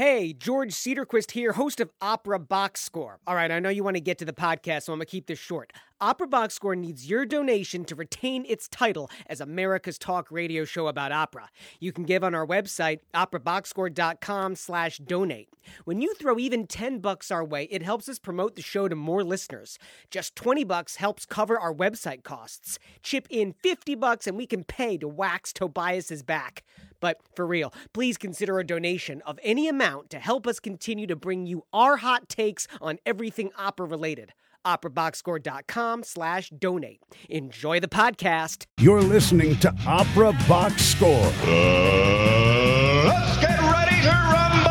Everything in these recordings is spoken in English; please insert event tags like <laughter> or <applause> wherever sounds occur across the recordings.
Hey, George Cedarquist here, host of Opera Box Score. All right, I know you want to get to the podcast, so I'm going to keep this short. Opera Box Score needs your donation to retain its title as America's talk radio show about opera. You can give on our website, operaboxscore.com slash donate. When you throw even 10 bucks our way, it helps us promote the show to more listeners. Just 20 bucks helps cover our website costs. Chip in 50 bucks and we can pay to wax Tobias's back. But for real, please consider a donation of any amount to help us continue to bring you our hot takes on everything opera related operaboxscore.com slash donate. Enjoy the podcast. You're listening to Opera Box Score. Uh, let's get ready to rumble!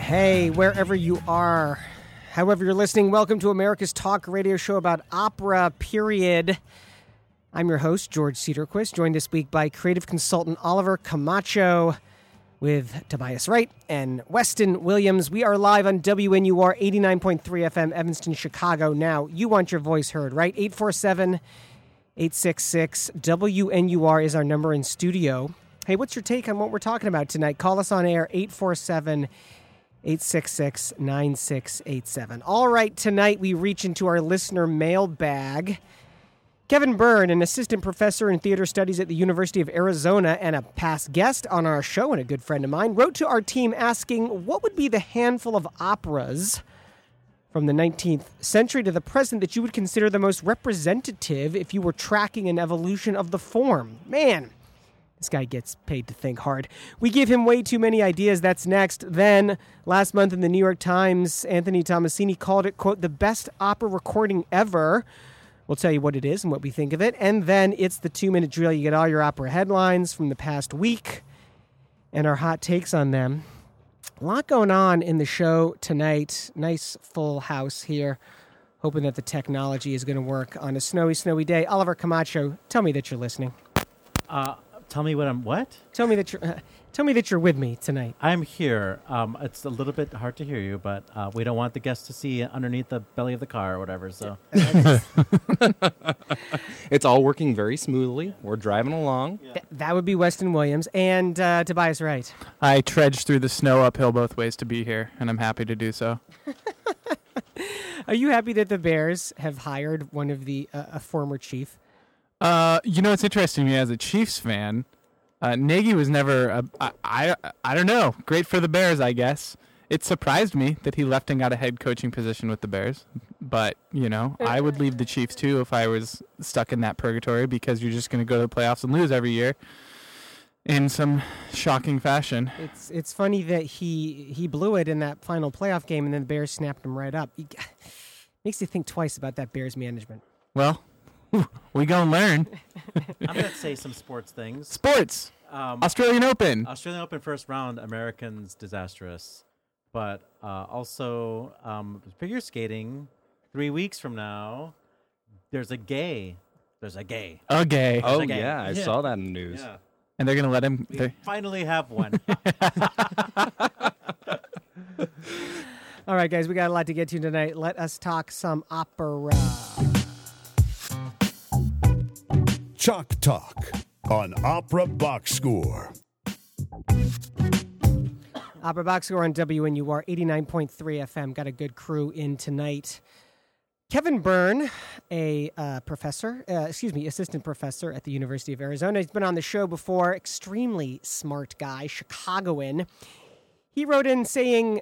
Hey, wherever you are, however you're listening, welcome to America's talk radio show about opera, period. I'm your host, George Cedarquist, joined this week by creative consultant Oliver Camacho with Tobias Wright and Weston Williams. We are live on WNUR 89.3 FM, Evanston, Chicago. Now, you want your voice heard, right? 847 866 WNUR is our number in studio. Hey, what's your take on what we're talking about tonight? Call us on air 847 866 9687. All right, tonight we reach into our listener mailbag. Kevin Byrne, an assistant professor in theater studies at the University of Arizona and a past guest on our show and a good friend of mine, wrote to our team asking what would be the handful of operas from the 19th century to the present that you would consider the most representative if you were tracking an evolution of the form. Man, this guy gets paid to think hard. We give him way too many ideas. That's next. Then, last month in the New York Times, Anthony Tommasini called it, quote, the best opera recording ever. We'll tell you what it is and what we think of it. And then it's the two minute drill. You get all your opera headlines from the past week and our hot takes on them. A lot going on in the show tonight. Nice full house here. Hoping that the technology is going to work on a snowy, snowy day. Oliver Camacho, tell me that you're listening. Uh, tell me what I'm what? Tell me that you're. Uh, <laughs> tell me that you're with me tonight. I'm here. Um, it's a little bit hard to hear you, but uh, we don't want the guests to see underneath the belly of the car or whatever. So <laughs> it's all working very smoothly. We're driving along. Th- that would be Weston Williams and uh, Tobias Wright. I trudged through the snow uphill both ways to be here, and I'm happy to do so. <laughs> Are you happy that the Bears have hired one of the uh, a former chief? Uh, you know, it's interesting to me as a Chiefs fan. Uh, Nagy was never, a, I, I, I don't know, great for the Bears, I guess. It surprised me that he left and got a head coaching position with the Bears. But, you know, I would leave the Chiefs too if I was stuck in that purgatory because you're just going to go to the playoffs and lose every year in some shocking fashion. It's it's funny that he he blew it in that final playoff game and then the Bears snapped him right up. You, makes you think twice about that Bears management. Well, <laughs> we gonna learn. <laughs> I'm gonna say some sports things. Sports. Um, Australian Open. Australian Open first round, Americans disastrous, but uh, also um, figure skating. Three weeks from now, there's a gay. There's a gay. A gay. Oh, Okay. yeah. I Yeah. saw that in the news. Yeah, And they're gonna let him. we they're- finally have one. <laughs> All right, guys, we got a lot to get to tonight. Let us talk some opera. Chalk Talk on Opera Box Score. Opera Box Score on WNUR 89.3 FM. Got a good crew in tonight. Kevin Byrne, a uh, professor, uh, excuse me, assistant professor at the University of Arizona. He's been on the show before. Extremely smart guy, Chicagoan. He wrote in saying,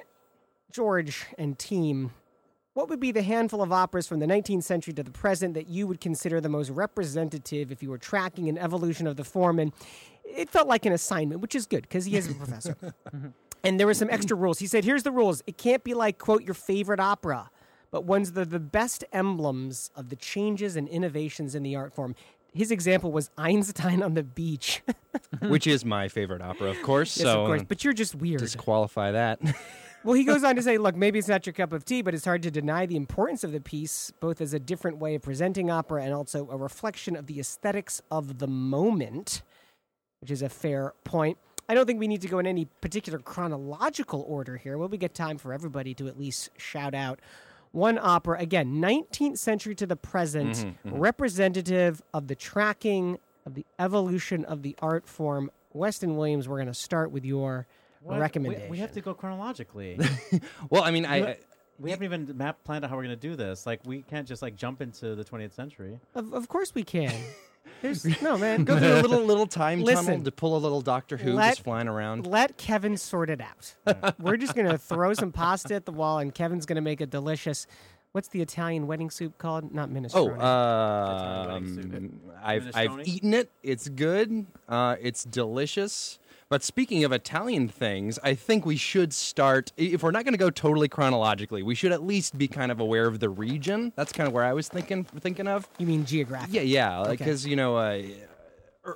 George and team, what would be the handful of operas from the 19th century to the present that you would consider the most representative if you were tracking an evolution of the form? And it felt like an assignment, which is good because he is a professor. <laughs> Mm-hmm. And there were some extra rules. He said, here's the rules. It can't be like, quote, your favorite opera, but ones that are the best emblems of the changes and innovations in the art form. His example was Einstein on the beach. <laughs> Which is my favorite opera, of course. yes, so of course. Um, but you're just weird. disqualify that. <laughs> Well, he goes on to say, look, maybe it's not your cup of tea, but it's hard to deny the importance of the piece, both as a different way of presenting opera and also a reflection of the aesthetics of the moment, which is a fair point. I don't think we need to go in any particular chronological order here. Will we get time for everybody to at least shout out one opera? Again, 19th century to the present, mm-hmm, mm-hmm. representative of the tracking of the evolution of the art form. Weston Williams, we're going to start with your What? Recommendation. We, have to go chronologically. <laughs> Well, I mean, I, You- I we haven't even map planned out how we're going to do this. Like, we can't just like jump into the 20th century. Of, of course we can. <laughs> There's no man. go through a little little time Listen. tunnel to pull a little Doctor Who Let- just flying around. Let Kevin sort it out. <laughs> We're just gonna throw some pasta at the wall, and Kevin's gonna make a delicious. What's the Italian wedding soup called? Not Oh, minestrone. um, I've I've eaten it. It's good. Uh, it's delicious. But speaking of Italian things, I think we should start. If we're not going to go totally chronologically, we should at least be kind of aware of the region. That's kind of where I was thinking thinking of. you mean geographic? Yeah, yeah, Okay. because you know, uh,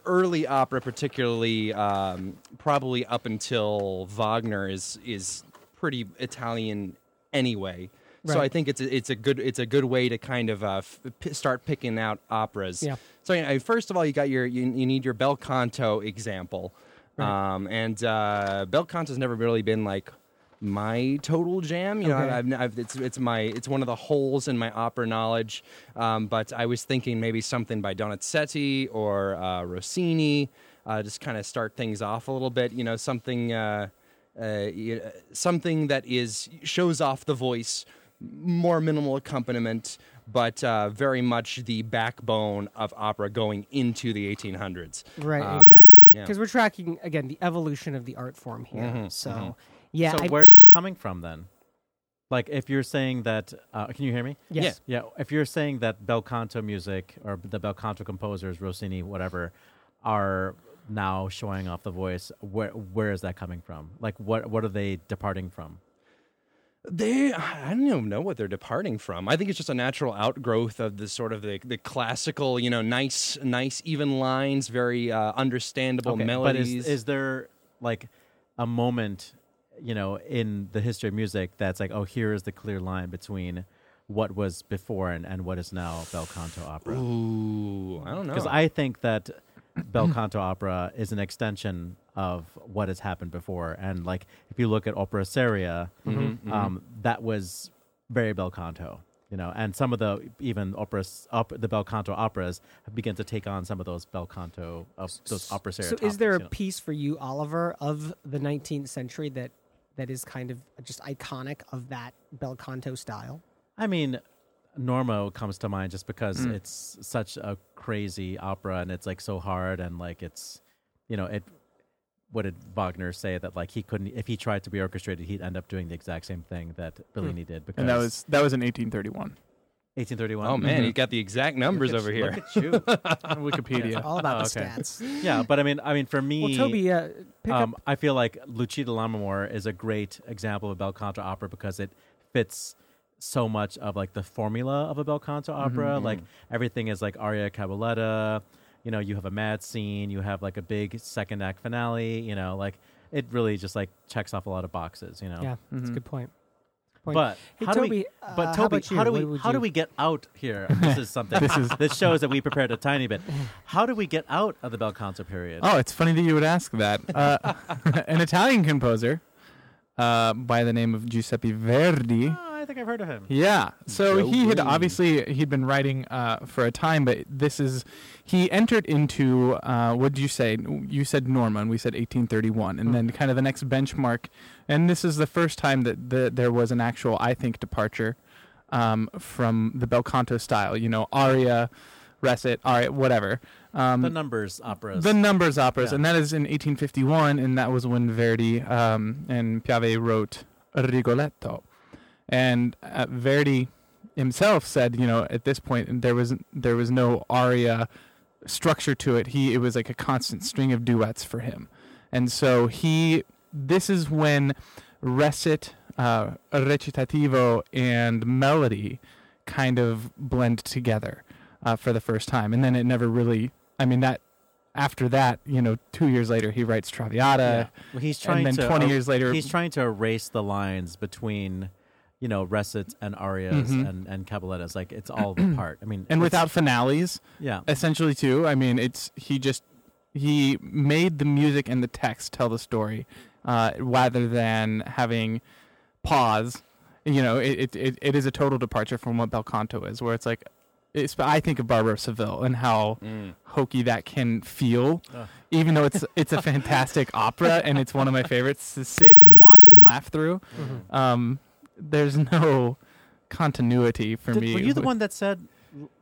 early opera, particularly um, probably up until Wagner, is is pretty Italian anyway. So I think it's a, it's a good it's a good way to kind of uh, f- start picking out operas. Yeah. So you know, first of all, you got your you, you need your bel canto example, um, and uh, bel has never really been like my total jam. You know, Okay. I've, I've, it's it's my it's one of the holes in my opera knowledge. Um, but I was thinking maybe something by Donizetti or uh, Rossini, uh, just kind of start things off a little bit. You know, something uh, uh, something that is shows off the voice, more minimal accompaniment. But uh, very much the backbone of opera going into the 1800s. Right, Um, exactly. yeah. Because we're tracking again the evolution of the art form here. Mhm, so, yeah, so I- where is it coming from then? Like, if you're saying that, uh, can you hear me? yes, Yeah, if you're saying that bel canto music or the bel canto composers, Rossini, whatever, are now showing off the voice, where where is that coming from? Like, what what are they departing from? They, I don't even know what they're departing from. I think it's just a natural outgrowth of the sort of the, the classical, you know, nice, nice even lines, very uh, understandable but melodies. is is there like a moment, you know, in the history of music that's like, oh, here is the clear line between what was before and, and what is now bel canto opera? Ooh, I don't know. Because I think that bel canto opera is an extension of what has happened before, and like if you look at opera seria, Mm-hmm, um, that was very bel canto. You know, and some of the even operas, op, the bel canto operas have begun to take on some of those bel canto of those opera seria. So, is there a you know. piece for you, Oliver, of the 19th century that that is kind of just iconic of that bel canto style? I mean, Norma comes to mind just because Mm. it's such a crazy opera and it's like so hard and like it's, you know, it. What did Wagner say that like he couldn't if he tried to be orchestrated he'd end up doing the exact same thing that Bellini did because and that was that was in 1831. 1831. oh man, Mhm. you got the exact numbers over here. Look at you. <laughs> Wikipedia. All about Oh, the okay. stats. yeah, but I mean, I mean, for me, Well, Toby, uh, pick um, up. I feel like Lucia di Lammermoor is a great example of a bel canto opera because it fits so much of like the formula of a bel canto opera. Like everything is like aria cabaletta. You know, you have a mad scene. You have like a big second act finale. You know, like it really just like checks off a lot of boxes. You know. Yeah, that's a Mhm. good point. point. But Hey, how do we? Toby, But uh, how Toby, about how do we? would How do we get out here? <laughs> This is something. This is- this shows that we prepared a tiny bit. <laughs> How do we get out of the bel canto period? Oh, it's funny that you would ask that. <laughs> Uh, an Italian composer uh, by the name of Giuseppe Verdi. Oh, I think I've heard of him. Yeah. So Joe he had Green. obviously he'd been writing uh, for a time, but this is he entered into uh, what did you say? You said Norma, and we said 1831, and then kind of the next benchmark. And this is the first time that the, there was an actual, I think, departure um, from the bel canto style. You know, aria, recit, aria, whatever. Um, The numbers operas. the numbers operas, Yeah. and that is in 1851, and that was when Verdi um, and Piave wrote Rigoletto. And uh, Verdi himself said, you know, at this point there was there was no aria structure to it. He it was like a constant string of duets for him, and so he this is when recit, uh, recitativo, and melody kind of blend together uh, for the first time, and then it never really. I mean that after that, you know, two years later he writes Traviata, Well, he's trying and then to 20 er- years later he's trying to erase the lines between, you know, recits and arias Mhm. and and cabalettas. Like it's all the <clears throat> part. I mean, and without finales. yeah, essentially too i mean it's he just he made the music and the text tell the story uh, rather than having pause you know it, it, it, it is a total departure from what bel canto is where it's like It's, I think of Barber of Seville and how hokey that can feel, even though it's it's a <laughs> fantastic opera and it's one of my favorites to sit and watch and laugh through. Mm-hmm. Um, there's no continuity for Did- me. were you the one that said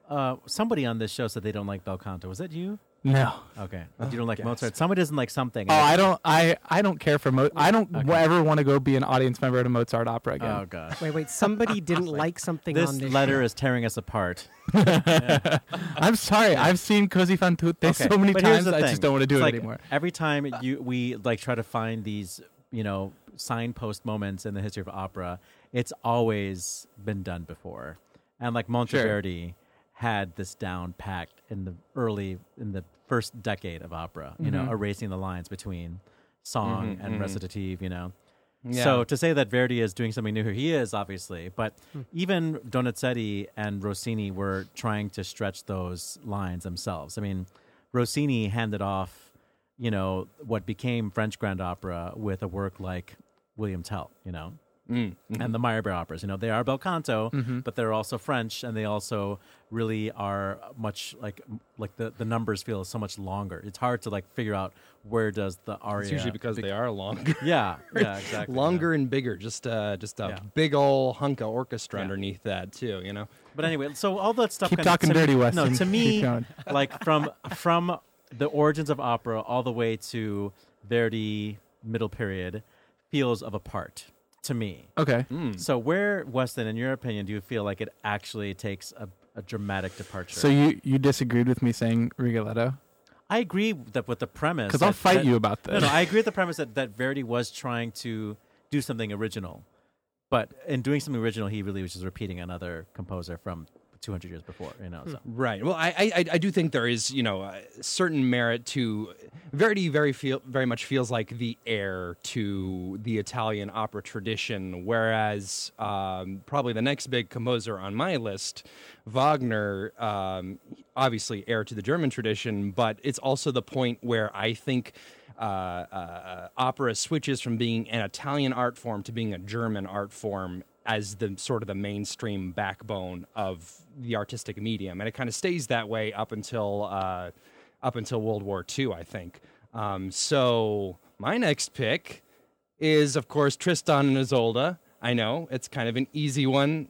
uh, somebody on this show said they don't like bel canto? Was that you? No. Okay, you don't like Mozart. Somebody doesn't like something. Oh, I don't. I I don't care for Mo. I don't Okay. ever want to go be an audience member at a Mozart opera again. Oh gosh. Wait, wait. Somebody <laughs> didn't like something This on this letter show. is tearing us apart. <laughs> I'm sorry. I've seen Così fan tutte Okay, so many but times. I just don't want to do It's it like anymore. Every time you we like try to find these, you know, signpost moments in the history of opera, it's always been done before. And like Monteverdi had this down packed in the early in the first decade of opera, you Mm-hmm. know, erasing the lines between song Mhm, and mhm. recitative, you know. Yeah. So to say that Verdi is doing something new here, he is obviously, but Hmm. even Donizetti and Rossini were trying to stretch those lines themselves. I mean, Rossini handed off, you know, what became French Grand Opera with a work like William Tell, you know, Mm, and the Meyerbeer operas. You know, they are bel canto, Mm-hmm. but they're also French, and they also really are much like like the the numbers feel so much longer. It's hard to like figure out where does the aria. It's usually because be- they are longer. <laughs> yeah yeah <laughs> exactly yeah. longer and bigger. Just uh, just a Yeah. big old hunk of orchestra Yeah. underneath that too. You know. But anyway, so all that stuff. Keep kinda- talking to me- dirty, No, to <laughs> me, like from from the origins of opera all the way to Verdi middle period, feels of a part to me. Okay. Hmm. So where, Weston, in your opinion, do you feel like it actually takes a, a dramatic departure? So you you disagreed with me saying Rigoletto? I agree that with the premise. Because I'll fight that- you about No, this. no, I agree with the premise that, that Verdi was trying to do something original, but in doing something original, he really was just repeating another composer from 200 years before. You know, so. Right. Well, I, I I do think there is you know a certain merit to Verdi. Very feel very much feels like the heir to the Italian opera tradition, whereas um, probably the next big composer on my list, Wagner, um, obviously heir to the German tradition, but it's also the point where I think. Uh, uh, opera switches from being an Italian art form to being a German art form as the sort of the mainstream backbone of the artistic medium, and it kind of stays that way up until uh, up until World War II, I think. Um, so my next pick is, of course, Tristan and Isolde. I know it's kind of an easy one,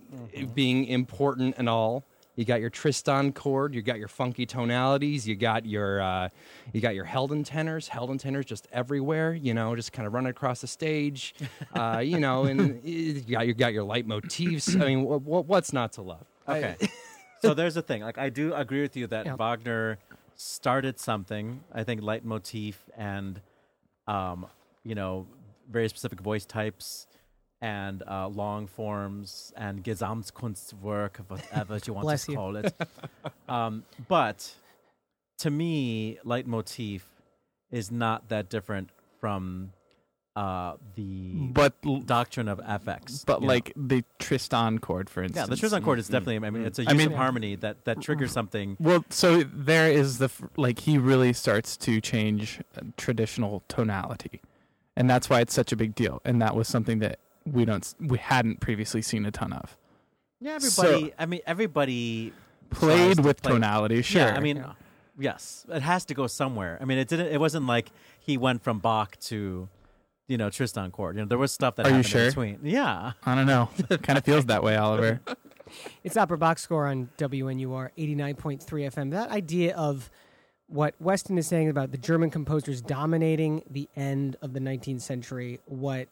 being important and all. You got your Tristan chord, you got your funky tonalities, you got your uh, you got your Helden tenors, Helden tenors just everywhere. You know, just kind of running across the stage. Uh, you know, and <laughs> you got you got your leitmotifs. I mean, wh- wh- what's not to love? Okay. <laughs> so there's the thing. Like I do agree with you that Yeah. Wagner started something. I think leitmotif and, um, you know, very specific voice types and uh, long forms and Gesamtkunstwerk, whatever you want Bless to you. call it. um, but to me, leitmotif is not that different from uh, the But doctrine of affects. but you know? like the Tristan chord, for instance. Yeah, the Tristan chord is definitely. I mean, it's a use I mean- of harmony that that triggers something. Well, so there is the like he really starts to change uh, traditional tonality, and that's why it's such a big deal. And that was something that we don't we hadn't previously seen a ton of. Yeah, So- everybody. I mean, everybody tries Played to with play- tonality, sure. Yeah, I mean, Yeah. yes, it has to go somewhere. I mean, it didn't. It wasn't like he went from Bach to, you know, Tristan chord. You know, there was stuff that Are you happened in sure? between. Yeah, I don't know. <laughs> kind of feels that way, Oliver. <laughs> It's Opera Box Score on WNUR 89.3 FM. That idea of what Weston is saying about the German composers dominating the end of the 19th century, what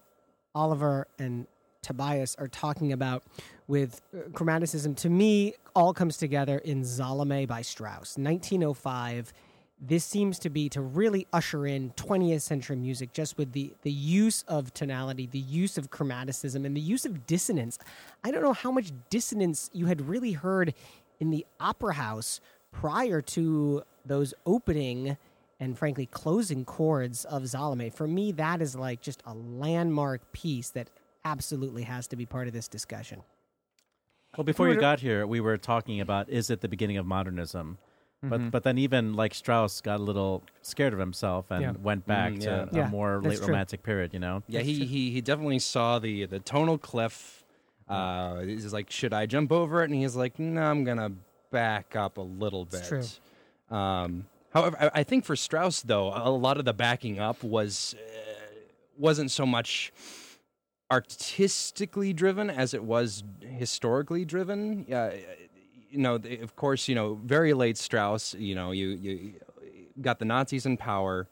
Oliver and Tobias are talking about with uh, chromaticism, to me, all comes together in Salome by Strauss, 1905. This seems to be to really usher in 20th century music just with the, the use of tonality, the use of chromaticism, and the use of dissonance. I don't know how much dissonance you had really heard in the opera house prior to those opening and frankly closing chords of Salome. For me, that is like just a landmark piece that absolutely has to be part of this discussion. Well, before you would- got here, we were talking about is it the beginning of modernism? Mm-hmm. But but then even like Strauss got a little scared of himself and Yeah. went back Mm, to yeah. a more that's late true. romantic period. You know. Yeah, he, he he definitely saw the the tonal cliff. Uh, he's like, should I jump over it? And he's like, no, I'm gonna back up a little bit. It's true. Um, however, I, think for Strauss though, a lot of the backing up was uh, wasn't so much artistically driven as it was historically driven. Uh, you know, of course, you know, very late Strauss. You know, you you got the Nazis in power.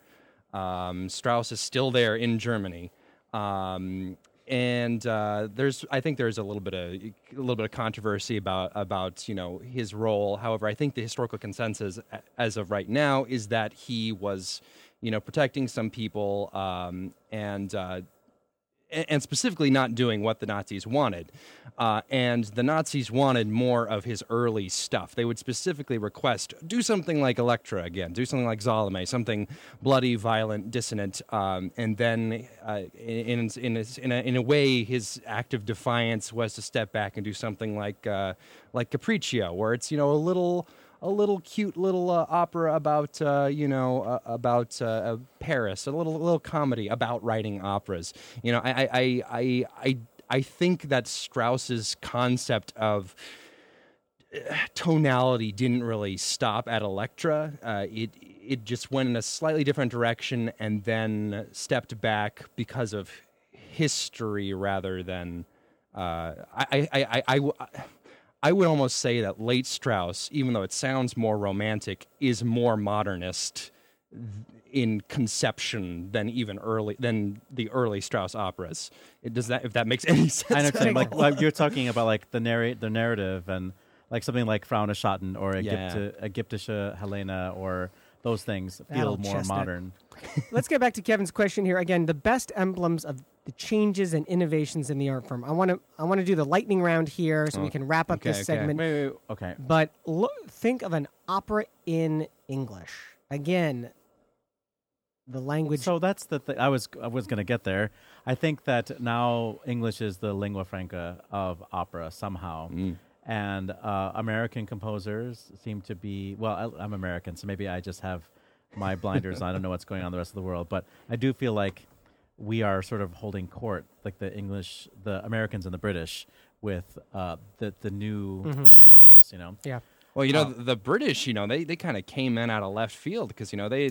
Um, Strauss is still there in Germany. Um, and uh, there's, I think there's a little bit of a little bit of controversy about about you know his role. However, I think the historical consensus as of right now is that he was, you know, protecting some people um, and uh, and specifically not doing what the Nazis wanted. Uh, and the Nazis wanted more of his early stuff. They would specifically request do something like Elektra again, do something like Salome, something bloody, violent, dissonant. Um, and then, uh, in, in, a, in, a, in a way, his act of defiance was to step back and do something like, uh, like Capriccio, where it's, you know, a little a little cute little uh, opera about uh, you know uh, about uh, uh, Paris, a little little comedy about writing operas. You know, I I I I I, think that Strauss's concept of uh, tonality didn't really stop at Elektra. It it just went in a slightly different direction and then stepped back because of history rather than. I, I, I, I, I, I would almost say that late Strauss, even though it sounds more romantic, is more modernist in conception than even early than the early Strauss operas. It does that if that makes <laughs> any sense. I know, what you're at like, like you're <laughs> talking about like the narrate the narrative and like something like Frau ohne Schatten or Yeah. Egypti- Egyptische uh, Helena or those things feel Battle more chestnut. modern. <laughs> Let's get back to Kevin's question here. Again, the best emblems of the changes and innovations in the art form. I want to I want to do the lightning round here so we can wrap up okay, this okay. segment. Wait, wait, wait, okay. But look, think of an opera in English. Again, the language. So that's the thing. I was I was going to get there. I think that now English is the lingua franca of opera somehow, Mm. And uh, American composers seem to be. Well, I, I'm American, so maybe I just have my blinders. on. I don't know what's going on in the rest of the world, but I do feel like we are sort of holding court, like the English, the Americans and the British, with uh, the the new, you know. yeah. Well, you know, Um, the, the British, you know, they, they kind of came in out of left field because you know they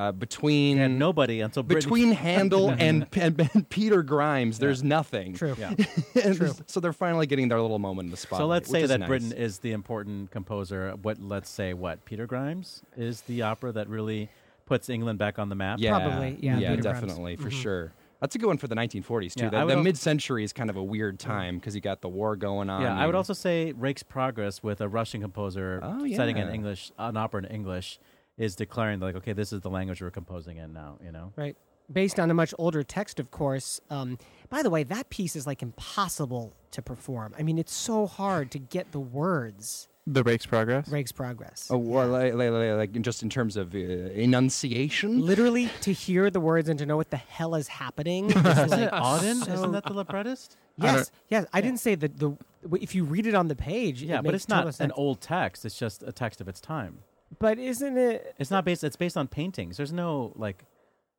uh, between And nobody until Britten- between <laughs> Handel and, and, and Peter Grimes, there's nothing. True. Yeah. <laughs> True. So they're finally getting their little moment in the spotlight. So let's say that nice. Britten is the important composer. What let's say what Peter Grimes is the opera that really puts England back on the map. Yeah, Probably, yeah, yeah, Peter Grimes. definitely for sure. That's a good one for the 1940s too. Yeah, the the al- mid-century is kind of a weird time because you got the war going on. Yeah, I would also say Rake's Progress with a Russian composer Oh, setting an. English an opera in English is declaring like, okay, this is the language we're composing in now. You know, Right. Based on a much older text, of course. Um, by the way, that piece is like impossible to perform. I mean, it's so hard to get the words. The Rake's Progress. Rake's Progress. Oh, well, like, like, like, like just in terms of uh, enunciation. Literally, to hear the words and to know what the hell is happening. <laughs> is like Auden so- isn't that the librettist? Yes, yes. I didn't say that the. If you read it on the page, Yeah, it but it's not an old text. It's just a text of its time. But isn't it? It's not based. It's based on paintings. There's no like.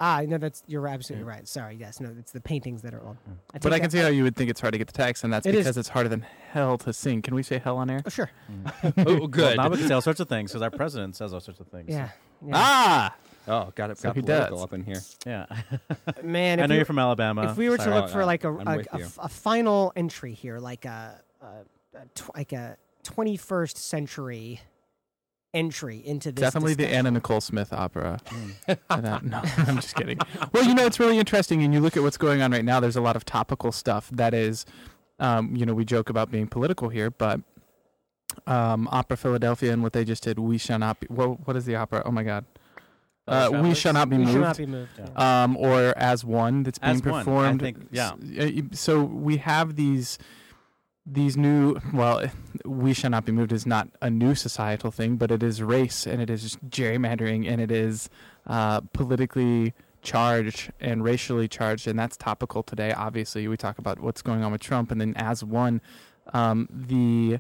Ah, no, that's you're absolutely right. Sorry, yes, no, it's the paintings that are old. But I can that see how you would think it's hard to get the text, and that's It is. because it's harder than hell to sing. Can we say hell on air? Oh, sure. <laughs> oh, Well, good. now we can say all sorts of things because our president says all sorts of things. Yeah. yeah. Ah! oh, got it. So got he political does. up in here. Yeah. <laughs> Man, I if know you- you're from Alabama. if we were to Sorry. look for Oh, like a, I'm a, with a you. f- a final entry here, like a, a, a tw- like a 21st century entry into this. Definitely the. Anna Nicole Smith opera. And that- <laughs> no, <laughs> I'm just kidding. Well, you know, it's really interesting, and you look at what's going on right now. There's a lot of topical stuff that is, um, you know, we joke about being political here, but um, Opera Philadelphia and what they just did, we shall not be. What, what is the opera? Oh my God, uh, we Travelers? shall not be We moved. should not be moved. Yeah. yeah. um, or as one that's being As One, I performed. think, yeah. Uh, So we have these these new. Well, we shall not be moved is not a new societal thing, but it is race and it is gerrymandering and it is uh, politically charged and racially charged, and that's topical today. Obviously, we talk about what's going on with Trump, and then as one, um, the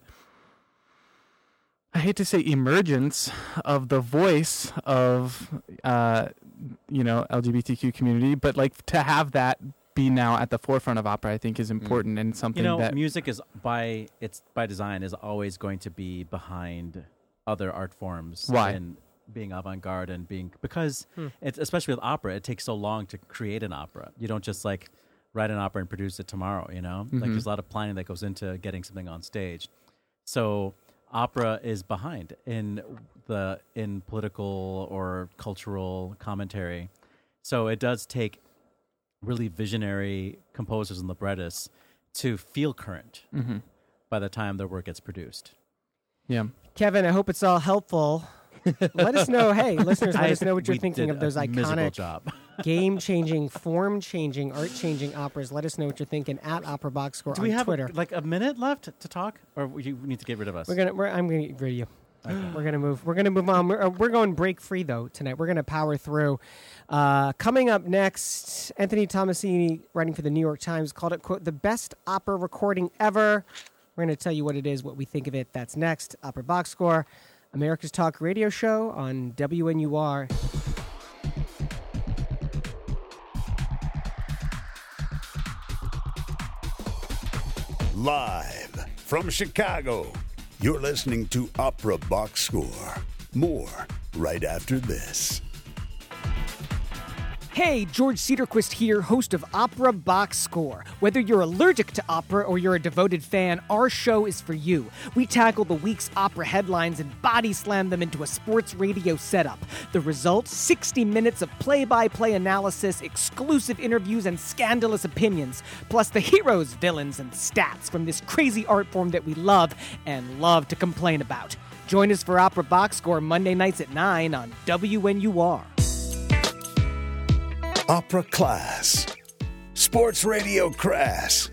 I hate to say emergence of the voice of uh, you know LGBTQ community, but like to have that be now at the forefront of opera, I think, is mm. important and something you know, that music is by its by design is always going to be behind other art forms. Why? And being avant-garde and being because hmm. it's especially with opera, it takes so long to create an opera. You don't just like write an opera and produce it tomorrow. You know, like mm-hmm. there's a lot of planning that goes into getting something on stage. So opera is behind in the in political or cultural commentary. So it does take really visionary composers and librettists to feel current mm-hmm. by the time their work gets produced. yeah. Kevin, I hope it's all helpful. let us know. Hey, <laughs> listeners, let I- us know what you're thinking of those iconic, <laughs> game changing, form changing, art changing operas. Let us know what you're thinking at Opera Box Score Do on we have Twitter. like a minute left to talk, or you need to get rid of us? We're gonna. We're, I'm gonna get rid of you. We're gonna move. We're gonna move on. We're, uh, we're going break free though tonight. We're gonna power through. Uh, coming up next, Anthony Tommasini, writing for the New York Times, called it "quote the best opera recording ever." We're gonna tell you what it is, what we think of it. That's next. Opera Box Score, America's Talk Radio Show on WNUR. Live from Chicago, you're listening to Opera Box Score. More right after this. Hey, George Cedarquist here, host of Opera Box Score. Whether you're allergic to opera or you're a devoted fan, our show is for you. We tackle the week's opera headlines and body slam them into a sports radio setup. The result 60 minutes of play by play analysis, exclusive interviews, and scandalous opinions, plus the heroes, villains, and stats from this crazy art form that we love and love to complain about. Join us for Opera Box Score Monday nights at 9 on WNUR. Opera Class. Sports Radio Crass.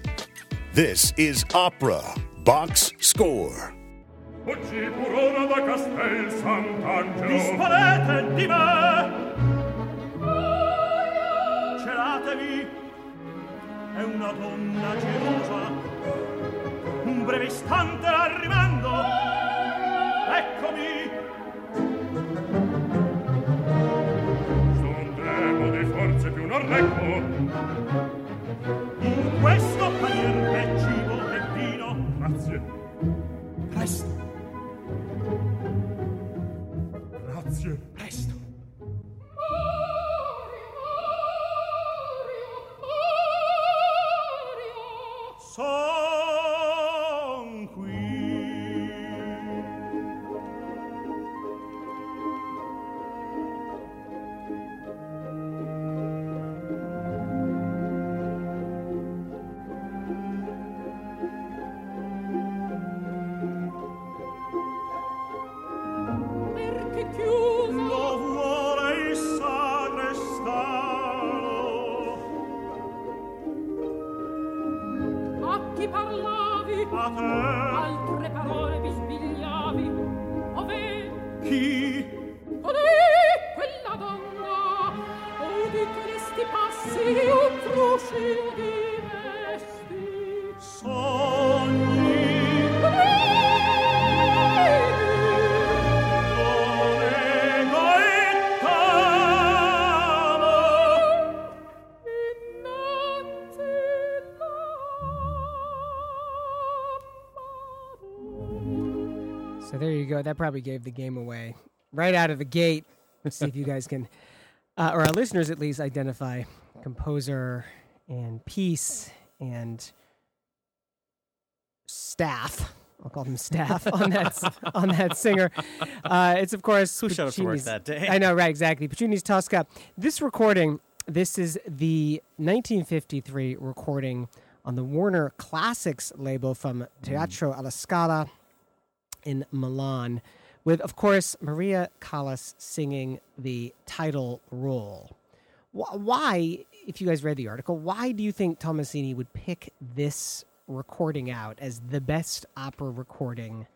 This is Opera Box Score. Oggi Corona da Castel Sant'Angelo Disparete di me Celatevi È una donna gelosa Un breve istante la rimando Eccomi correcco in questo parlavi a te? altre parole mi sbigliavi. Ove? Chi? Colei quella donna o di resti passi io procedi probably gave the game away right out of the gate. Let's see if you guys can, <laughs> uh, or our listeners at least, identify composer and piece and staff. I'll call them staff <laughs> on that on that singer. Uh, it's of course Who showed up to work that day? I know, right? Exactly. Puccini's Tosca. This recording, this is the 1953 recording on the Warner Classics label from Teatro alla Scala in Milan, with, of course, Maria Callas singing the title role. Why, if you guys read the article, why do you think Tommasini would pick this recording out as the best opera recording?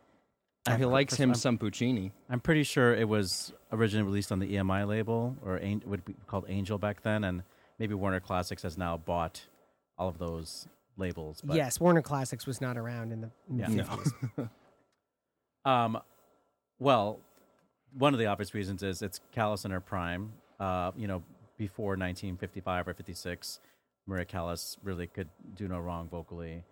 He likes him some Puccini. I'm pretty sure it was originally released on the EMI label, or An- would be called Angel back then, and maybe Warner Classics has now bought all of those labels. But, yes, Warner Classics was not around in the Yeah. mid No. <laughs> 50s. Um, well, one of the obvious reasons is it's Callas in her prime. Uh, you know, before 1955 or 56, Maria Callas really could do no wrong vocally,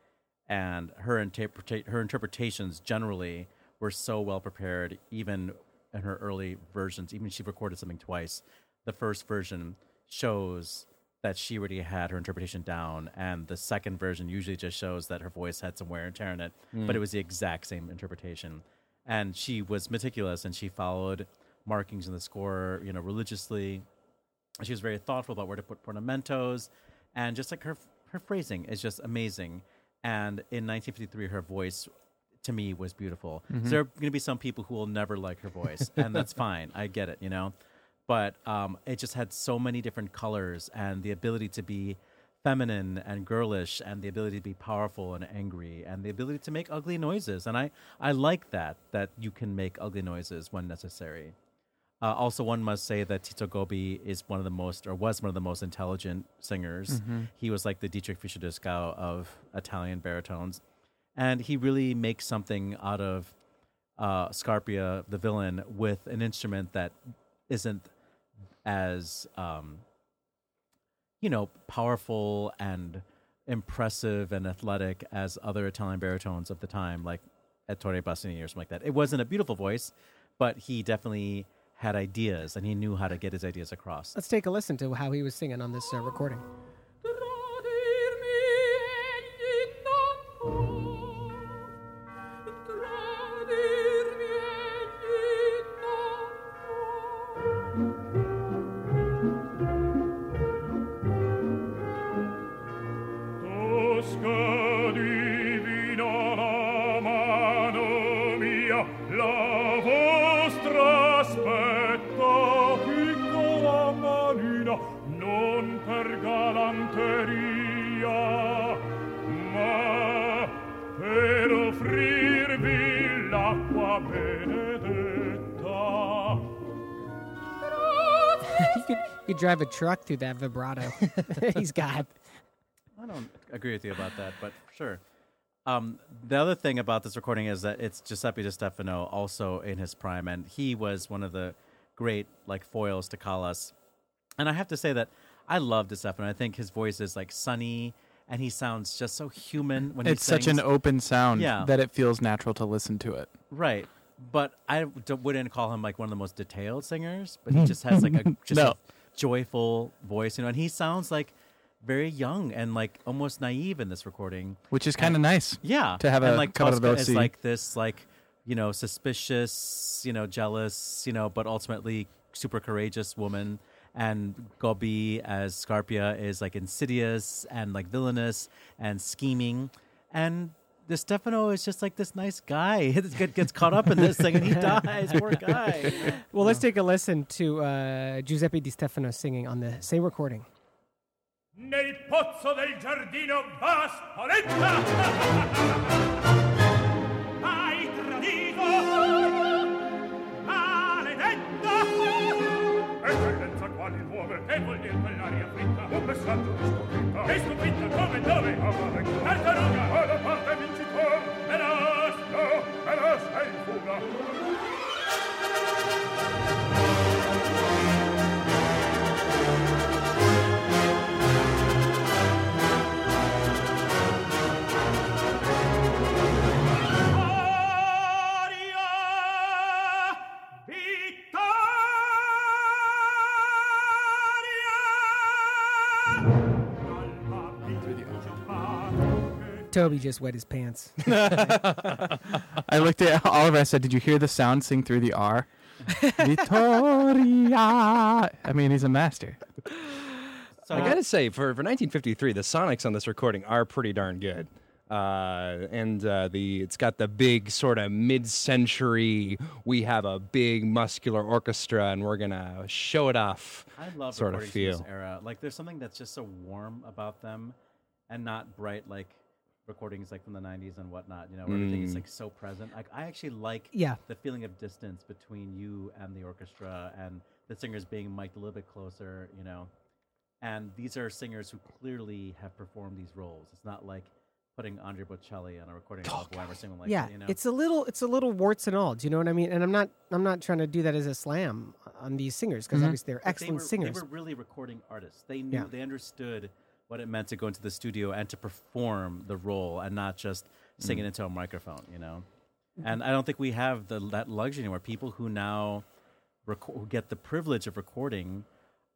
and her interpreta- her interpretations generally were so well prepared, even in her early versions. Even she recorded something twice. The first version shows that she already had her interpretation down, and the second version usually just shows that her voice had some wear and tear in it, but it was the exact same interpretation. And she was meticulous, and she followed markings in the score, you know, religiously. She was very thoughtful about where to put portamentos, and just like her her phrasing is just amazing. And in 1953, her voice to me was beautiful. So there are going to be some people who will never like her voice, <laughs> and that's fine. I get it, you know. But um, it just had so many different colors and the ability to be feminine and girlish, and the ability to be powerful and angry, and the ability to make ugly noises. And I I like that that you can make ugly noises when necessary. Uh, also, one must say that Tito Gobbi is one of the most, or was one of the most intelligent singers. He was like the Dietrich Fischer-Dieskau of Italian baritones, and he really makes something out of uh, Scarpia, the villain, with an instrument that isn't as, um, you know, powerful and impressive and athletic as other Italian baritones of the time, like Ettore Bastianini or something like that. It wasn't a beautiful voice, but he definitely had ideas and he knew how to get his ideas across. Let's take a listen to how he was singing on this uh, recording. Drive a truck through that vibrato. <laughs> He's got. I don't agree with you about that, but sure. Um, the other thing about this recording is that it's Giuseppe Di Stefano also in his prime, and he was one of the great like foils to Callas. And I have to say that I love Di Stefano. I think his voice is like sunny, and he sounds just so human when It's he such an open sound Yeah. that it feels natural to listen to it. right. But I d- wouldn't call him like one of the most detailed singers, but he just has like a <laughs> just No. a joyful voice, you know, and he sounds like very young and like almost naive in this recording. Which is kind of nice. Yeah, To have and a like Tosca is like this, like you know, suspicious, you know, jealous, you know, but ultimately super courageous woman. And Gobbi as Scarpia is like insidious and like villainous and scheming. And Di Stefano is just like this nice guy. <laughs> He gets- gets caught up in this thing and he <laughs> dies. Poor guy. Well, let's take a listen to uh, Giuseppe Di Stefano singing on the same recording. Nel pozzo del giardino va spoletta! <laughs> le uova che vuol dir quell'aria fritta un messaggio di sconfitta. E sconfitta come dove? A Valenca tartaruga. O da parte vincitor e l'asno e l'asno in fuga. Toby just wet his pants. <laughs> I looked at Oliver. I said, "Did you hear the sound sing through the R?" <laughs> Vittoria. I mean, he's a master. So, I gotta say, for, for 1953, the sonics on this recording are pretty darn good. Uh, and uh, the it's got the big sort of mid-century. We have a big muscular orchestra, and we're gonna show it off. I love sort of recordings from this feel. era. Like, there's something that's just so warm about them, and not bright like recordings like from the '90s and whatnot. You know, where everything is Mm. like so present. Like, I actually like Yeah. the feeling of distance between you and the orchestra, and the singers being mic'd a little bit closer. You know, and these are singers who clearly have performed these roles. It's not like putting Andre Bocelli on a recording of Wham or something like yeah. You know, it's a little, it's a little warts and all. Do you know what I mean? And I'm not, I'm not trying to do that as a slam on these singers because obviously they're excellent they were, singers. They were really recording artists. They knew Yeah. they understood what it meant to go into the studio and to perform the role and not just sing it mm. into a microphone, you know. And I don't think we have the that luxury anymore. People who now who get the privilege of recording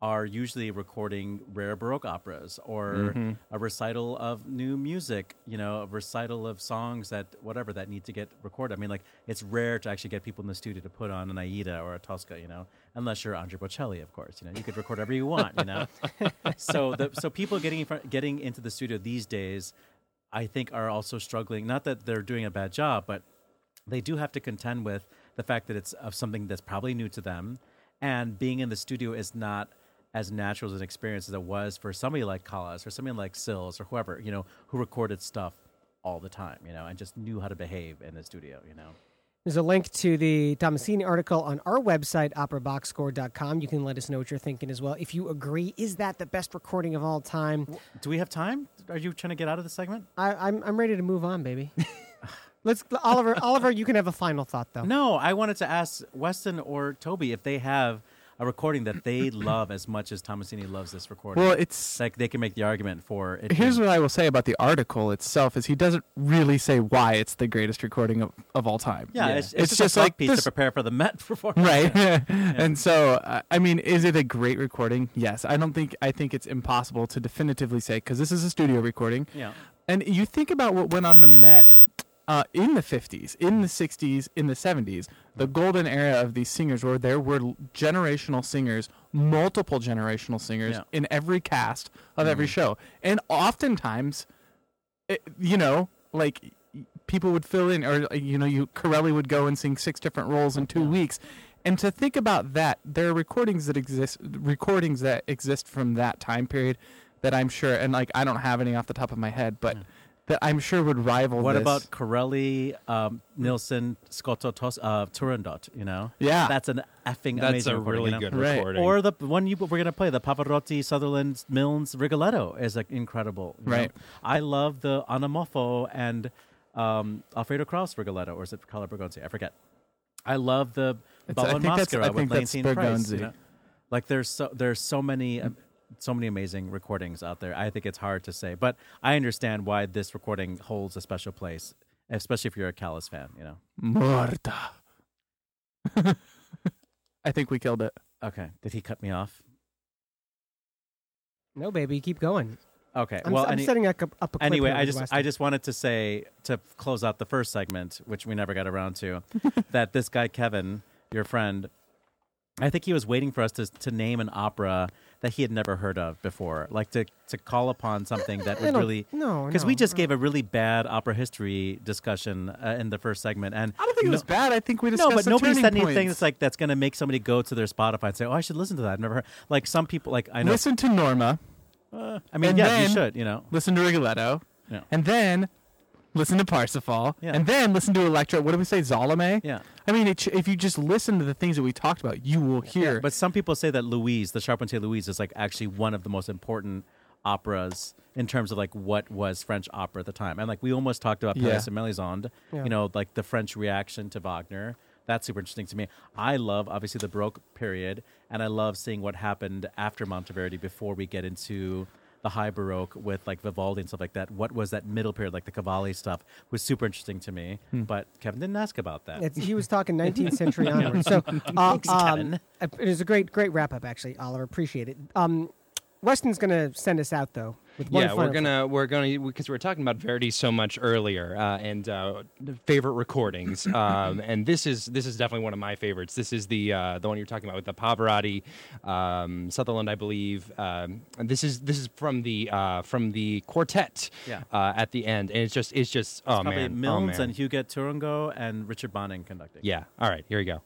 are usually recording rare Baroque operas or mm-hmm. a recital of new music, you know, a recital of songs that whatever that need to get recorded. I mean, like it's rare to actually get people in the studio to put on an Aida or a Tosca, you know, unless you're Andre Bocelli, of course. You know, you could record whatever you want, you know. <laughs> so the so people getting in front, getting into the studio these days, I think, are also struggling. Not that they're doing a bad job, but they do have to contend with the fact that it's of something that's probably new to them, and being in the studio is not as natural as an experience as it was for somebody like Callas or somebody like Sills or whoever you know who recorded stuff all the time, you know, and just knew how to behave in the studio, you know. There's a link to the Tommasini article on our website, operaboxscore.com. You can let us know what you're thinking as well. If you agree, is that the best recording of all time? Do we have time? Are you trying to get out of the segment? I, I'm, I'm ready to move on, baby. <laughs> Let's, Oliver. Oliver, you can have a final thought, though. No, I wanted to ask Weston or Toby if they have a recording that they love as much as Tommasini loves this recording. Well, it's like they can make the argument for it. here's being- what I will say about the article itself is he doesn't really say why it's the greatest recording of, of all time. yeah, Yeah. It's, it's, It's just, just a like piece this- to prepare for the Met <laughs> performance. right Yeah. <laughs> and so uh, i mean is it a great recording yes i don't think i think it's impossible to definitively say because this is a studio recording yeah. and you think about what went on the met uh, in the 50s in the 60s in the 70s the golden era of these singers where there were generational singers multiple generational singers Yeah. in every cast of every show. And oftentimes it, you know, like people would fill in, or you know, you Corelli would go and sing six different roles in two weeks, and to think about that, there are recordings that exist, recordings that exist from that time period that I'm sure, and like I don't have any off the top of my head, but that I'm sure would rival. What this. about Corelli, um, Nilsson, Scotto, Tos, uh, Turandot? You know, Yeah. that's an effing That's amazing a recording, really you know? good Right. recording. Or the one you we're gonna play, the Pavarotti, Sutherland, Milnes, Rigoletto is like incredible. you know? Right. I love the Anna Moffo and um, Alfredo Kraus Rigoletto, or is it Carlo Bergonzi? I forget. I love the It's- Bella I think that's- Maschera with think that's Price. You Bergonzi. know? Like there's so there's so many um, so many amazing recordings out there. I think it's hard to say, but I understand why this recording holds a special place, especially if you're a Callas fan. You know. Morta? <laughs> I think we killed it. Okay. Did he cut me off? No, baby, keep going. Okay. I'm, well, I'm any- setting up a, up a clip anyway, I just I just wanted to say to close out the first segment, which we never got around to, <laughs> that this guy Kevin, your friend, I think he was waiting for us to to name an opera that he had never heard of before, like to to call upon something that would really no, because we just no. gave a really bad opera history discussion uh, in the first segment, and I don't think it was bad. I think we discussed no, but nobody said anything that's like that's going to make somebody go to their Spotify and say, "Oh, I should listen to that." I've never heard. Like some people, like I know. Listen to Norma. uh, I mean, yeah, you should. You know, Listen to Rigoletto. Yeah. And then listen to Parsifal. Yeah. And then listen to Elektra. What did we say? Salome? yeah. I mean, it, if you just listen to the things that we talked about, you will hear. But some people say that Louise, the Charpentier Louise, is like actually one of the most important operas in terms of like what was French opera at the time. And like we almost talked about Yeah. Pelléas and Mélisande, Yeah. you know, like the French reaction to Wagner. That's super interesting to me. I love obviously the Baroque period, and I love seeing what happened after Monteverdi before we get into the high Baroque with like Vivaldi and stuff like that. What was that middle period, like the Cavalli stuff, was super interesting to me. Hmm. But Kevin didn't ask about that. It's, he was talking 19th century <laughs> onward. So, uh, Thanks, um, Kevin. it was a great, great wrap up, actually, Oliver. Appreciate it. Um, Weston's going to send us out though. Yeah, we're gonna we're gonna because we were talking about Verdi so much earlier uh, and uh, favorite recordings, <laughs> um, and this is this is definitely one of my favorites. This is the uh, the one you're talking about with the Pavarotti, um, Sutherland, I believe. Um, and this is this is from the uh, from the quartet Yeah. uh, at the end, and it's just it's just oh Probably man, oh, Milnes man. and Huguette Tourangeau and Richard Bonynge conducting. yeah. All right, here we go.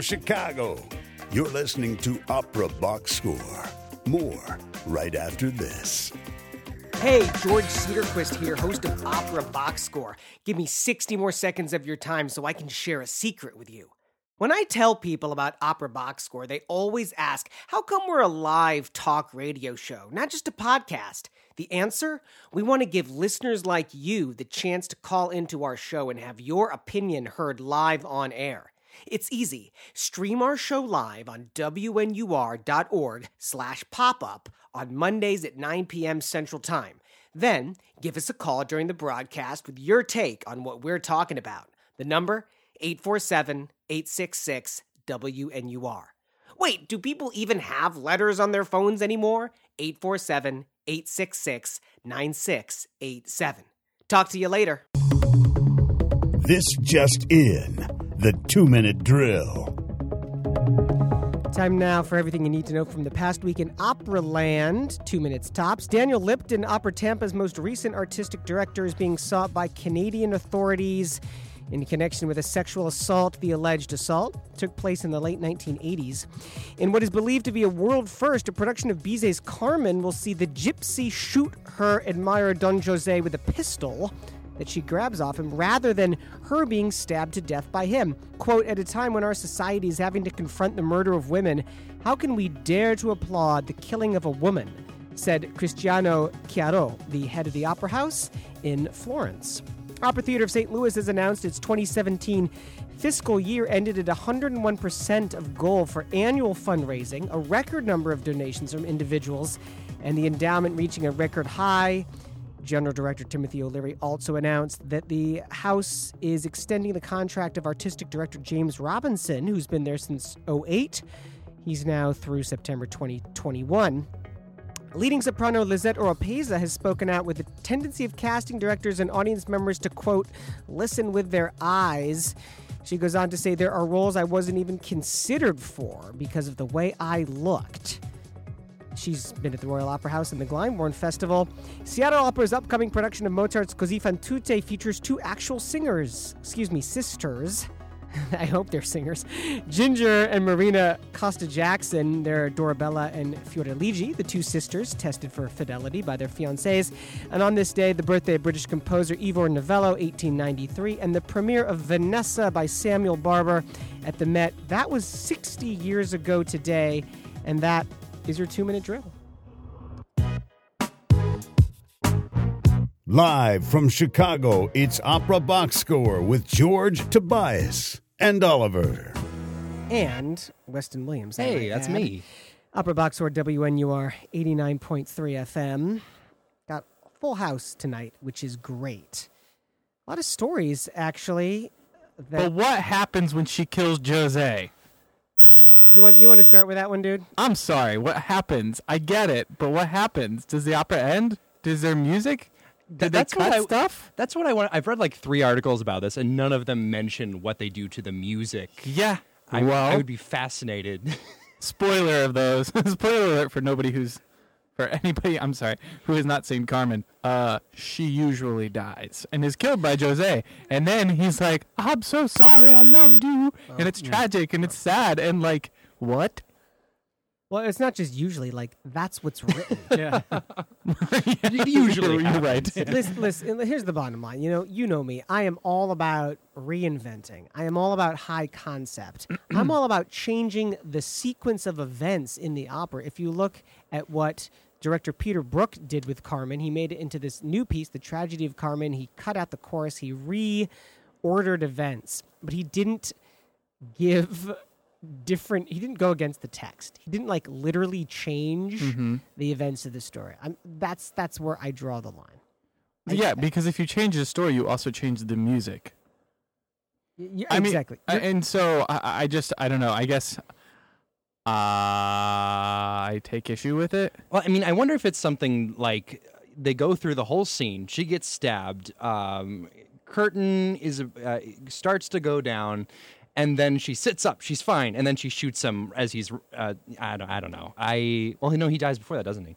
Chicago, you're listening to Opera Box Score. More right after this. Hey, George Cedarquist here, host of Opera Box Score. Give me 60 more seconds of your time so I can share a secret with you. When I tell people about Opera Box Score, they always ask, how come we're a live talk radio show, not just a podcast? The answer? We want to give listeners like you the chance to call into our show and have your opinion heard live on air. It's easy. Stream our show live on wnur.org slash pop-up on Mondays at 9 p.m. Central Time. Then give us a call during the broadcast with your take on what we're talking about. The number 847-866-WNUR. Wait, do people even have letters on their phones anymore? 847-866-9687. Talk to you later. This just in the two minute drill. Time now for everything you need to know from the past week in Opera Land. Two minutes tops. Daniel Lipton, Opera Tampa's most recent artistic director, is being sought by Canadian authorities in connection with a sexual assault. The alleged assault took place in the late 1980s. In what is believed to be a world first, a production of Bizet's Carmen will see the gypsy shoot her admirer Don Jose with a pistol that she grabs off him rather than her being stabbed to death by him. Quote, at a time when our society is having to confront the murder of women, how can we dare to applaud the killing of a woman? said Cristiano Chiarot, the head of the Opera House in Florence. Opera Theater of St. Louis has announced its 2017 fiscal year ended at 101% of goal for annual fundraising, a record number of donations from individuals, and the endowment reaching a record high. General Director Timothy O'Leary also announced that the House is extending the contract of Artistic Director James Robinson, who's been there since 08. He's now through September 2021. Leading soprano Lisette Oropesa has spoken out with the tendency of casting directors and audience members to, quote, listen with their eyes. She goes on to say, There are roles I wasn't even considered for because of the way I looked. She's been at the Royal Opera House and the Glyndebourne Festival. Seattle Opera's upcoming production of Mozart's Così fan tutte features two actual singers, excuse me, sisters. <laughs> I hope they're singers. Ginger and Marina Costa Jackson, they're Dorabella and Fiordiligi, the two sisters tested for fidelity by their fiancés. And on this day, the birthday of British composer Ivor Novello, 1893, and the premiere of Vanessa by Samuel Barber at the Met. That was 60 years ago today, and that is your two minute drill. Live from Chicago, it's Opera Box Score with George Tobias and Oliver. And Weston Williams. I Hey, that's add. me. Opera Box Score WNUR 89.3 FM. Got full house tonight, which is great. A lot of stories, actually. That But what happens when she kills Jose? You want you want to start with that one, dude? I'm sorry. What happens? I get it, but what happens? Does the opera end? Does there music? Did they that's what cut I- stuff? That's what I want. I've read like three articles about this, and none of them mention what they do to the music. Yeah. I, well, I would be fascinated. <laughs> spoiler of those. <laughs> spoiler alert for nobody who's for anybody. I'm sorry, who has not seen Carmen. Uh, she usually dies and is killed by Jose, and then he's like, "I'm so sorry, I loved you," and it's tragic and it's sad and like what? Well, it's not just usually like that's what's written. <laughs> Yeah, <laughs> <laughs> Usually you're right. listen, listen, here's the bottom line. You know, you know me. I am all about reinventing. I am all about high concept. <clears throat> I'm all about changing the sequence of events in the opera. If you look at what director Peter Brook did with Carmen, he made it into this new piece, The Tragedy of Carmen. He cut out the chorus, he reordered events, but he didn't give different he didn't go against the text he didn't like literally change the events of the story I'm, that's that's where i draw the line yeah, because if you change the story, you also change the music. Y- I mean, exactly I- and so I, I just I don't know. I guess uh, I take issue with it. Well, I mean, I wonder if it's something like they go through the whole scene. She gets stabbed. Um, curtain is uh, starts to go down, and then she sits up. She's fine, and then she shoots him as he's. Uh, I don't. I don't know. I well, no, he dies before that, doesn't he?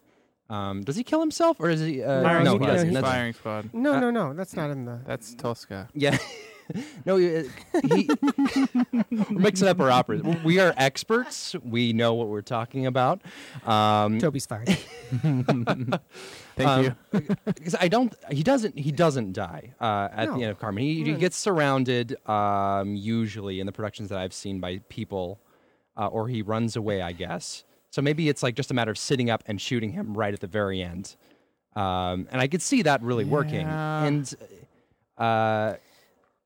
Um, does he kill himself or is he? Uh, Firing no, squad. he doesn't. He's Firing squad. No, Uh, no, no. That's not in the. That's Tosca. Yeah. <laughs> <laughs> no, uh, he, we're <laughs> mixing up our operas. We are experts. We know what we're talking about. Um, Toby's fired. <laughs> Thank Um, you. because I don't. He doesn't. He doesn't die uh, at No. the end of Carmen. He, he gets surrounded, um, usually in the productions that I've seen by people, uh, or he runs away. I guess. So maybe it's like just a matter of sitting up and shooting him right at the very end. Um, and I could see that really working. Yeah. And uh,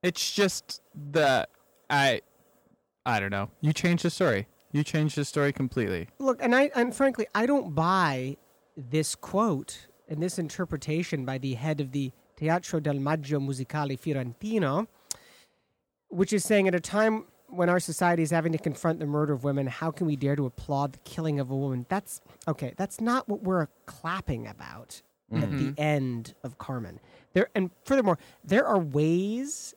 It's just the I I don't know. You changed the story. You changed the story completely. Look, and I and frankly, I don't buy this quote and this interpretation by the head of the Teatro del Maggio Musicale Fiorentino, which is saying at a time when our society is having to confront the murder of women, how can we dare to applaud the killing of a woman? That's okay. That's not what we're clapping about at the mm-hmm. end of Carmen. There and furthermore, there are ways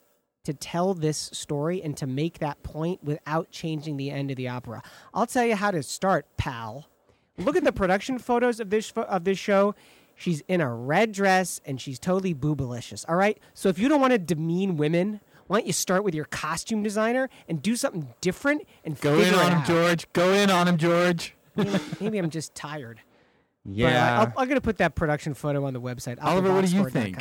to tell this story and to make that point without changing the end of the opera. I'll tell you how to start, pal. Look at the <laughs> production photos of this of this show. She's in a red dress and she's totally boobalicious. All right. So if you don't want to demean women, why don't you start with your costume designer and do something different and Go in it on him. George. Go in on him, George. Maybe, maybe I'm just tired. <laughs> But, uh, yeah, I'll, I'm gonna put that production photo on the website. Oliver, what do you think?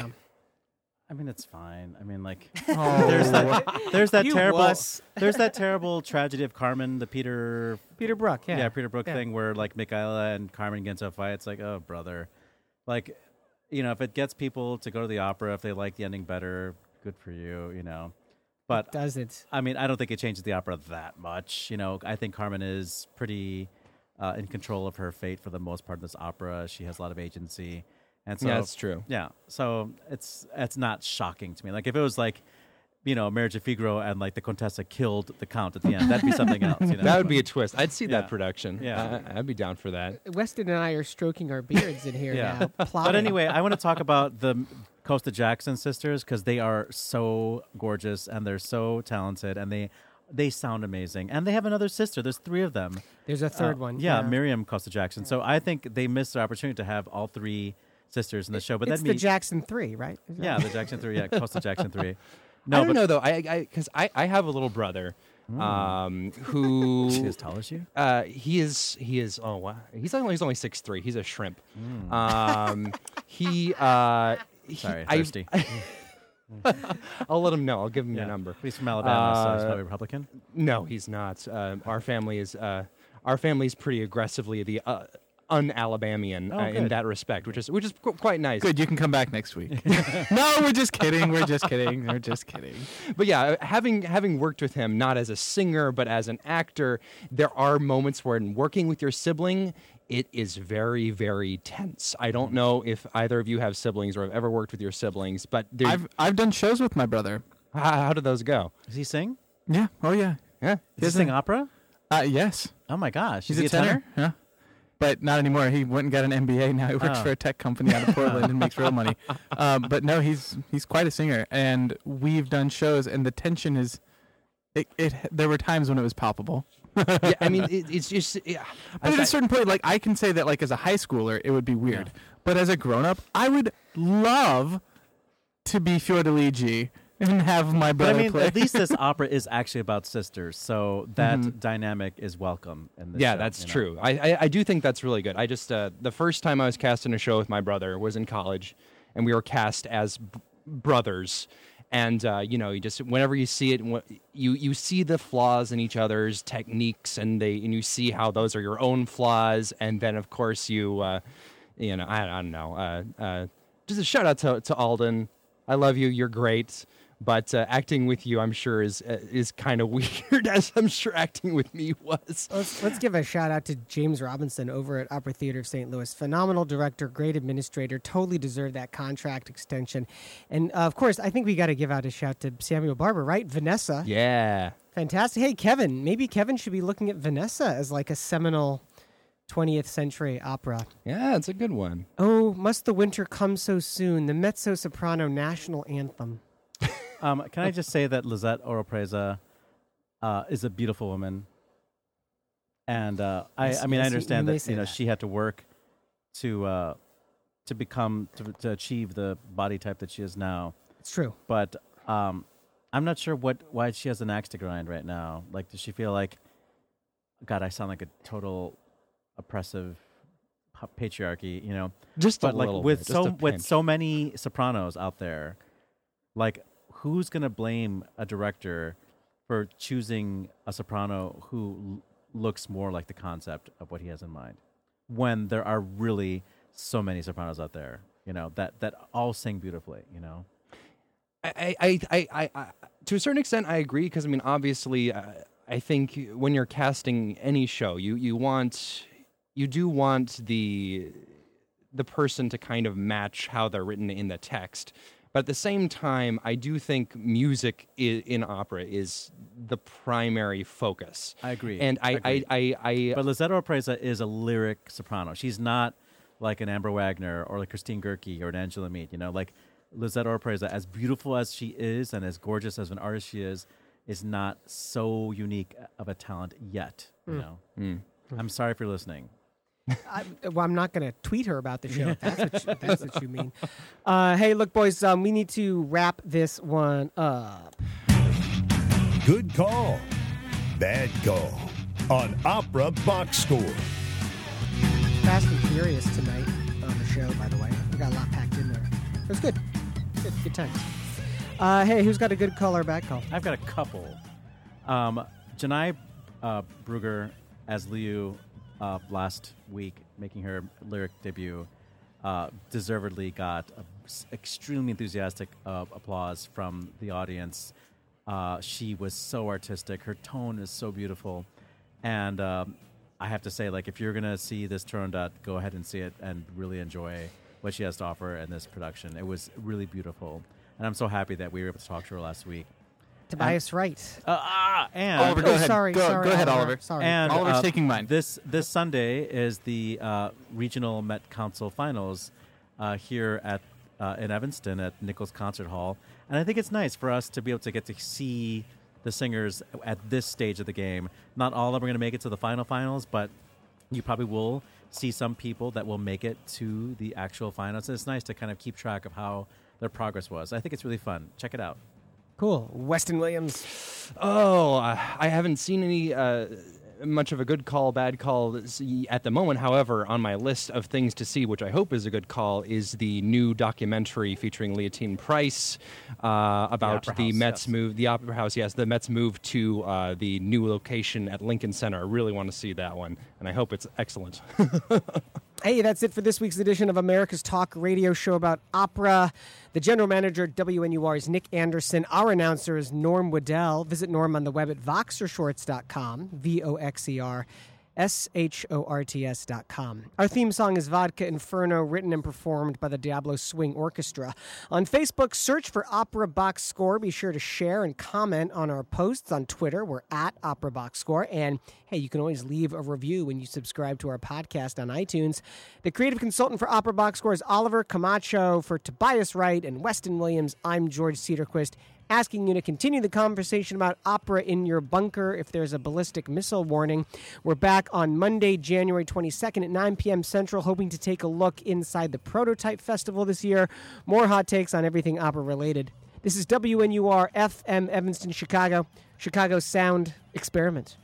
I mean, it's fine. I mean, like, <laughs> Oh, there's that, there's that terrible, wuss. <laughs> there's that terrible tragedy of Carmen, the Peter, Peter Brook, yeah. yeah, Peter Brook Yeah. thing where like Michaela and Carmen get into a fight. It's like, oh, brother, like, you know, if it gets people to go to the opera, if they like the ending better, good for you, you know. But Does it? I mean, I don't think it changes the opera that much. You know, I think Carmen is pretty uh, in control of her fate for the most part in this opera. She has a lot of agency, and so yeah, that's true. yeah, so it's it's not shocking to me. Like if it was like, you know, Marriage of Figaro and like the Contessa killed the Count at the end, that'd be something else. You <laughs> know? That would be a twist. I'd see Yeah. that production. Yeah. I, I'd be down for that. Weston and I are stroking our beards in here <laughs> Yeah. now. But anyway, I want to talk <laughs> about the Costa Jackson sisters because they are so gorgeous and they're so talented and they they sound amazing. And they have another sister. There's three of them. there's a third Uh, one. Yeah, Miriam Costa Jackson. So I think they missed the opportunity to have all three sisters in the show. But it's that'd the Jackson Three, right? Is yeah, the Jackson three. Yeah, <laughs> Costa Jackson three. No, I don't but know though. I I, because I, I, have a little brother, um, <laughs> who as tall as you. uh, he is he is oh wow he's only he's only six three. He's a shrimp. Um, he <laughs> uh, Sorry, I- thirsty. I'll let him know. I'll give him yeah. your number. He's from Alabama, so he's Uh, probably Republican. No, he's not. Uh, our family is uh, our family's pretty aggressively the uh, un-Alabamian Oh, uh, in that respect, which is which is qu- quite nice. Good, you can come back next week. <laughs> <laughs> no, we're just kidding. We're just kidding. We're just kidding. But yeah, uh, having having worked with him not as a singer but as an actor, there are moments where in working with your sibling, it is very very tense. I don't know if either of you have siblings or have ever worked with your siblings, but there- I've I've done shows with my brother. how, how did those go? Does he sing? Yeah. Oh yeah. Yeah. Does he sing opera? Uh, yes. Oh my gosh, He's is he a tenor. Yeah. But not anymore. He went and got an MBA. Now he works Oh. for a tech company out of Portland and makes real money. Um, <laughs> but no, he's he's quite a singer, and we've done shows, and the tension is, it, it there were times when it was palpable. yeah, I mean, <laughs> it, it's just. Yeah, But at I- a certain point, like I can say that, like as a high schooler, it would be weird. But as a grown up, I would love to be Fiordiligi <laughs> and have my But I mean, play. at least this <laughs> opera is actually about sisters, so that dynamic is welcome in this yeah, show, that's you know? true. I, I I do think that's really good. I just uh, the first time I was cast in a show with my brother was in college, and we were cast as b- brothers. And uh, you know, you just whenever you see it, you you see the flaws in each other's techniques, and they and you see how those are your own flaws, and then of course you, uh, you know, I, I don't know. Uh, uh, just a shout out to to Alden. I love you. You're great. But uh, acting with you, I'm sure, is uh, is kind of <laughs> weird, as I'm sure acting with me was. Let's, let's give a shout out to James Robinson over at Opera Theater of St. Louis. Phenomenal director, great administrator, totally deserved that contract extension. And uh, of course, I think we got to give out a shout to Samuel Barber, right? Vanessa. Yeah. Fantastic. Hey, Kevin, maybe Kevin should be looking at Vanessa as like a seminal 20th century opera. Yeah, it's a good one. Oh, must the winter come so soon? The mezzo soprano national anthem. Um, can I just say that Lisette Oropesa uh, is a beautiful woman, and uh, I, I mean, I understand that you know that. she had to work to uh, to become to, to achieve the body type that she is now. It's true. But um, I'm not sure what why she has an axe to grind right now. Like, does she feel like, God, I sound like a total oppressive patriarchy, you know? Just but a like little with bit, so with so many sopranos out there, like who's gonna blame a director for choosing a soprano who l- looks more like the concept of what he has in mind, when there are really so many sopranos out there, you know, that that all sing beautifully, you know. I, I, I, I, I, to a certain extent, I agree because I mean, obviously, uh, I think when you're casting any show, you you want you do want the the person to kind of match how they're written in the text. But at the same time, I do think music i- in opera is the primary focus. I agree. And I, I, Agreed. I, I, But Lizetta Opreza is a lyric soprano. She's not like an Amber Wagner or like Christine Goerke or an Angela Meade. You know, like Lizetta Opreza, as beautiful as she is and as gorgeous as an artist she is, is not so unique of a talent yet. You hmm. know, hmm. I'm sorry for listening. I, well, I'm not going to tweet her about the show. If that's what you, that's what you mean. <laughs> Uh, hey, look, boys, um, we need to wrap this one up. Good call. Bad call. On Opera Box Score. Fast and Furious tonight on the show, by the way. We got a lot packed in there. It was good. Good, good times. Uh, hey, who's got a good call or bad call? I've got a couple. Um, Janai uh, Brugger as Liu last week, making her lyric debut, uh, deservedly got extremely enthusiastic uh, applause from the audience. Uh, she was so artistic. Her tone is so beautiful, and um, I have to say, like, if you're gonna see this Turandot, go ahead and see it and really enjoy what she has to offer in this production. It was really beautiful, and I'm so happy that we were able to talk to her last week. Tobias Wright. Uh, ah, and Oliver, go Oh, ahead. sorry, go, sorry, go ahead, Oliver. Oliver. Sorry. and Oliver's uh, taking mine. This this Sunday is the uh, regional Met Council finals uh, here at uh, in Evanston at Nichols Concert Hall, and I think it's nice for us to be able to get to see the singers at this stage of the game. Not all of them are going to make it to the final finals, but you probably will see some people that will make it to the actual finals. And it's nice to kind of keep track of how their progress was. I think it's really fun. Check it out. Cool. Weston Williams. Oh, uh, I haven't seen any uh, much of a good call, bad call at the moment. However, on my list of things to see, which I hope is a good call, is the new documentary featuring Leontyne Price uh, about the, House, Mets yes. move, the Opera House. Yes, the Mets move to uh, the new location at Lincoln Center. I really want to see that one, and I hope it's excellent. <laughs> Hey, that's it for this week's edition of America's Talk radio show about opera. The general manager at WNUR is Nick Anderson. Our announcer is Norm Waddell. Visit Norm on the web at voxershorts.com, V O X E R S H O R T S dot com. Our theme song is Vodka Inferno, written and performed by the Diablo Swing Orchestra. On Facebook, search for Opera Box Score. Be sure to share and comment on our posts on Twitter. We're at Opera Box Score. And hey, you can always leave a review when you subscribe to our podcast on iTunes. The creative consultant for Opera Box Score is Oliver Camacho. For Tobias Wright and Weston Williams, I'm George Cedarquist asking you to continue the conversation about opera in your bunker if there's a ballistic missile warning. We're back on Monday, January 22nd at 9 p.m. Central, hoping to take a look inside the Prototype Festival this year. More hot takes on everything opera related. This is WNUR FM Evanston, Chicago, Chicago Sound Experiment.